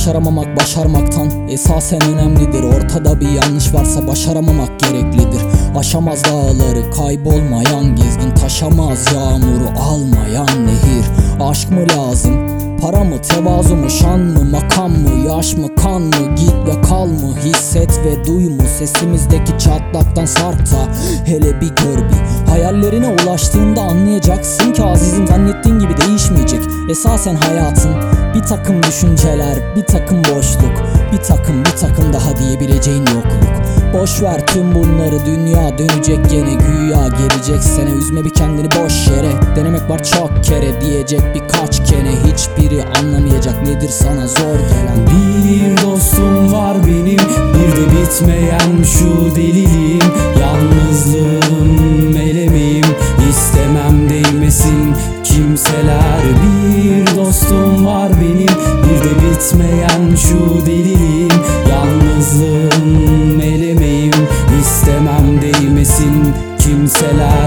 Başaramamak başarmaktan esasen önemlidir Ortada bir yanlış varsa başaramamak gereklidir Aşamaz dağları kaybolmayan gezgin Taşamaz yağmuru almayan nehir Aşk mı lazım Para mı, tevazu mu, şan mı, makam mı, yaş mı, kan mı, git ve kal mı, hisset ve duy mu, sesimizdeki çatlaktan sarkta hele bir gör bir. Hayallerine ulaştığında anlayacaksın ki azizim zannettiğin gibi değişmeyecek. Esasen hayatın bir takım düşünceler, bir takım boşluk, bir takım bir takım daha diyebileceğin yokluk. Boş ver tüm bunları dünya dönecek gene. Güya gelecek sene. Üzme bir kendini boş yere. Denemek var çok kere. Diyecek birkaç kere Hiçbiri anlamayacak nedir sana zor gelen. Bir dostum var benim. Bir de bitmeyen şu deliliğim kimseler. Bir dostum var benim Bir de bitmeyen şu deliliğim Yalnızlığım elemeyim istemem değmesin kimseler.